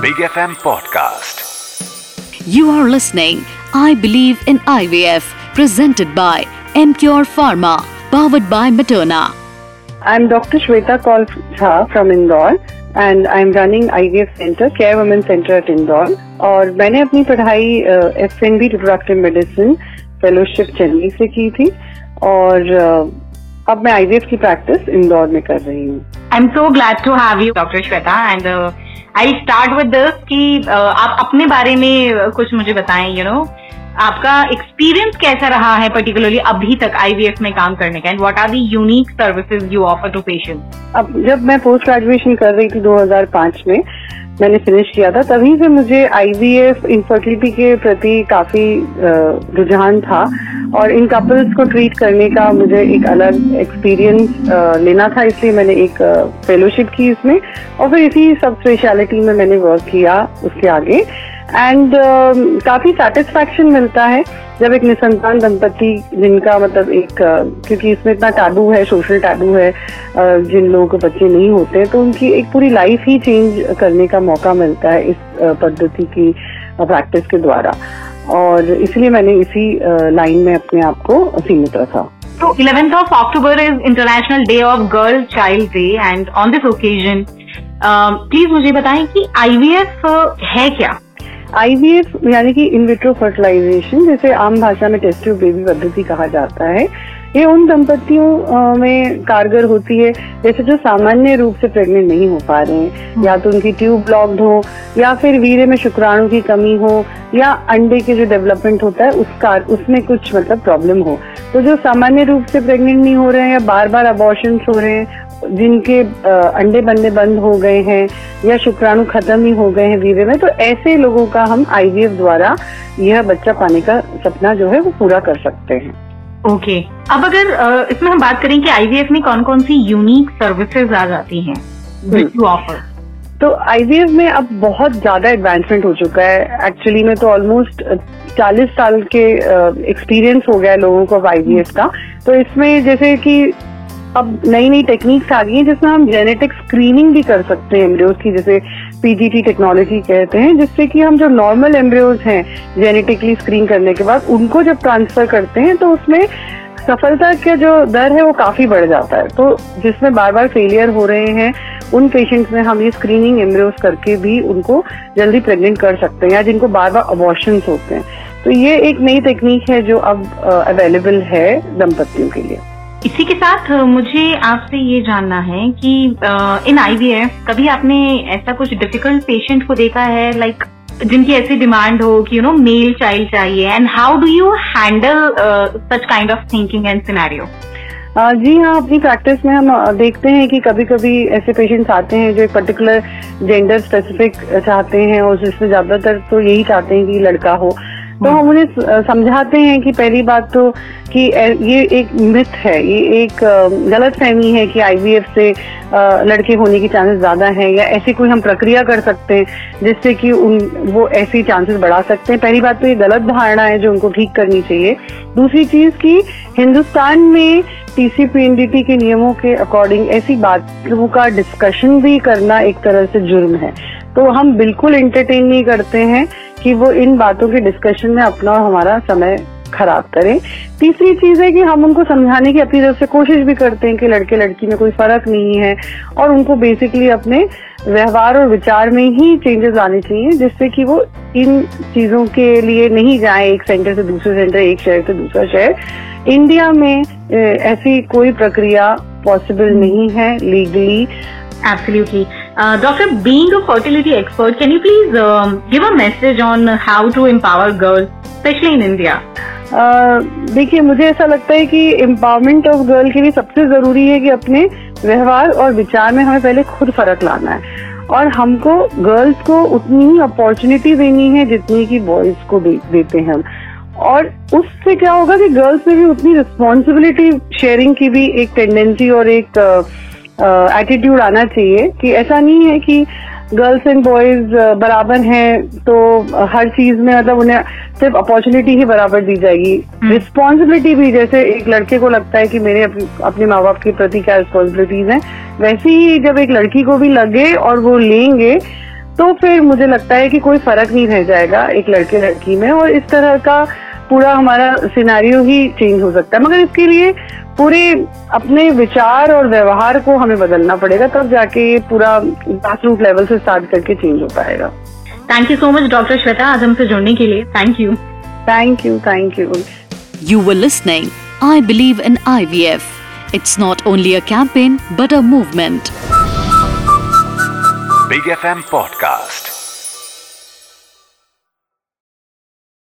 Big FM podcast. You are listening I Believe in IVF, presented by MCure Pharma, powered by Materna. I'm Dr. Shweta Kaul Jha from Indore and I'm running IVF Center, Care Women Center at Indore. और मैंने अपनी पढ़ाई F N B reproductive medicine fellowship Chennai से की थी और uh, अब मैं आईवीएफ की प्रैक्टिस इंदौर में कर रही हूँ। I am so glad to have you doctor Shweta and I start with this कि uh, आप अपने बारे में कुछ मुझे बताएँ यू you नो know, आपका एक्सपीरियंस कैसा रहा है पर्टिकुलरली अभी तक आईवीएफ में काम करने का? And what are the unique services you offer to patient अब जब मैं पोस्ट ग्रेजुएशन कर रही थी 2005 में, मैंने फिनिश किया था, तभी से मुझे आईवीएफ इनफर्टिलिटी के प्रति काफ़ी रुझान था। और इन कपल्स को ट्रीट करने का मुझे एक अलग एक्सपीरियंस लेना था, इसलिए मैंने एक फेलोशिप की इसमें। और फिर इसी सब स्पेशलिटी में मैंने वर्क किया उसके आगे। एंड uh, काफ़ी सेटिस्फैक्शन मिलता है जब एक निसंतान दंपति जिनका मतलब एक uh, क्योंकि इसमें इतना टैबू है सोशल टैबू है uh, जिन लोगों को बच्चे नहीं होते तो उनकी एक पूरी लाइफ ही चेंज करने का मौका मिलता है इस uh, पद्धति की प्रैक्टिस के द्वारा। और इसलिए मैंने इसी लाइन में अपने आप को सीमित रखा। तो eleventh of October is international day of girl child day and on this occasion please मुझे बताएँ कि आईवीएफ है क्या? आईवीएफ यानी कि इनविट्रो फर्टिलाइजेशन जिसे आम भाषा में टेस्ट ट्यूब बेबी पद्धति कहा जाता है ये उन दंपतियों में कारगर होती है जैसे जो सामान्य रूप से प्रेग्नेंट नहीं हो पा रहे हैं। या तो उनकी ट्यूब ब्लॉक्ड हो या फिर वीरे में शुक्राणु की कमी हो या अंडे के जो डेवलपमेंट होता है उसका उसमें कुछ मतलब प्रॉब्लम हो। तो जो सामान्य रूप से प्रेग्नेंट नहीं हो रहे हैं या बार बार अबॉर्शन हो रहे हैं जिनके अंडे बनने बंद हो गए हैं या शुक्राणु खत्म ही हो गए हैं वीवे में तो ऐसे लोगों का हम आईवीएफ द्वारा यह बच्चा पाने का सपना जो है वो पूरा कर सकते हैं ओके okay. अब अगर इसमें हम बात करें कि आईवीएफ में कौन कौन सी यूनिक सर्विसेज़ आ जाती हैं ऑफ़र हम्म। तो आईवीएफ में अब बहुत ज़्यादा एडवांसमेंट हो चुका है एक्चुअली में तो ऑलमोस्ट 40 साल के एक्सपीरियंस हो गया है लोगों को आईवीएफ का तो इसमें जैसे कि अब नई नई टेक्निक्स आ गई हैं जिसमें हम जेनेटिक स्क्रीनिंग भी कर सकते हैं एम्ब्रियोज की, जैसे पीजीटी टेक्नोलॉजी कहते हैं, जिससे कि हम जो नॉर्मल एम्ब्रियोज हैं जेनेटिकली स्क्रीन करने के बाद, उनको जब ट्रांसफ़र करते हैं तो उसमें सफलता का जो दर है वो काफ़ी बढ़ जाता है। तो जिसमें बार बार फेलियर हो रहे हैं, उन पेशेंट्स में हम ये स्क्रीनिंग एम्ब्रियोज करके भी उनको जल्दी प्रेग्नेंट कर सकते हैं या जिनको बार बार अबॉर्शन होते हैं। तो ये एक नई टेक्निक है जो अब अवेलेबल है दंपतियों के लिए। इसी के साथ मुझे आपसे ये जानना है कि इन आईवीएफ कभी आपने ऐसा कुछ डिफ़िकल्ट पेशेंट को देखा है? लाइक like, जिनकी ऐसी डिमांड हो कि यू नो मेल चाइल्ड चाहिए। And how do you handle such kind of thinking and scenario जी हाँ अपनी प्रैक्टिस में हम देखते हैं कि कभी कभी ऐसे पेशेंट्स आते हैं जो एक पर्टिकुलर जेंडर स्पेसिफिक चाहते हैं और जिसमें ज़्यादातर तो यही चाहते हैं कि लड़का हो। तो हम उन्हें समझाते हैं कि पहली बात तो कि ये एक मिथ है, ये एक गलत फहमी है कि आईवीएफ से लड़के होने की चांसेस ज़्यादा है या ऐसी कोई हम प्रक्रिया कर सकते हैं जिससे कि उन, वो ऐसी चांसेस बढ़ा सकते हैं। पहली बात तो ये गलत धारणा है जो उनको ठीक करनी चाहिए। दूसरी चीज़ की हिंदुस्तान में टीसीपीएनडीटी के नियमों के अकॉर्डिंग ऐसी बातों का डिस्कशन भी करना एक तरह से जुर्म है। तो हम बिल्कुल एंटरटेन नहीं करते हैं। कि वो इन बातों के डिस्कशन में अपना और हमारा समय खराब करें। तीसरी चीज़ है कि हम उनको समझाने की अपनी तरफ़ से कोशिश भी करते हैं कि लड़के लड़की में कोई फ़र्क नहीं है और उनको बेसिकली अपने व्यवहार और विचार में ही चेंजेस आने चाहिए, जिससे कि वो इन चीज़ों के लिए नहीं जाए, एक सेंटर से दूसरे सेंटर एक शहर से दूसरा शहर। इंडिया में ऐसी कोई प्रक्रिया पॉसिबल नहीं है legally Absolutely. Uh, Doctor, being a fertility expert, can you please um, give a message on how to empower girls? Uh, देखिए मुझे ऐसा लगता है कि एम्पावरमेंट ऑफ़ गर्ल के लिए सबसे ज़रूरी है कि अपने व्यवहार और विचार में हमें पहले खुद फ़र्क लाना है और हमको गर्ल्स को उतनी ही अपॉर्चुनिटी देनी है जितनी की बॉयज़ को दे, देते हैं हम और उससे क्या होगा कि गर्ल्स में भी उतनी रिस्पॉन्सिबिलिटी शेयरिंग की भी एक टेंडेंसी और एक uh, एटीट्यूड आना चाहिए कि ऐसा नहीं है कि गर्ल्स एंड बॉयज़ बराबर हैं तो हर चीज़ में मतलब उन्हें सिर्फ़ अपॉर्चुनिटी ही बराबर दी जाएगी। रिस्पॉन्सिबिलिटी भी जैसे एक लड़के को लगता है कि मेरे अपने माँ बाप के प्रति क्या रिस्पॉन्सिबिलिटीज हैं वैसे ही जब एक लड़की को भी लगे और वो लेंगे तो फिर मुझे लगता है कि कोई फ़र्क नहीं रह जाएगा एक लड़के लड़की में और इस तरह का पूरा हमारा सिनारियो ही चेंज हो सकता है। मगर इसके लिए पूरे अपने विचार और व्यवहार को हमें बदलना पड़ेगा तब जाके ये पूरा ग्रास रूट लेवल से स्टार्ट करके चेंज हो पाएगा thank you so much doctor Shweta आज हमसे जुड़ने के लिए thank you thank you thank you You were listening I Believe in IVF. It's not only a campaign but a movement. F M Podcast.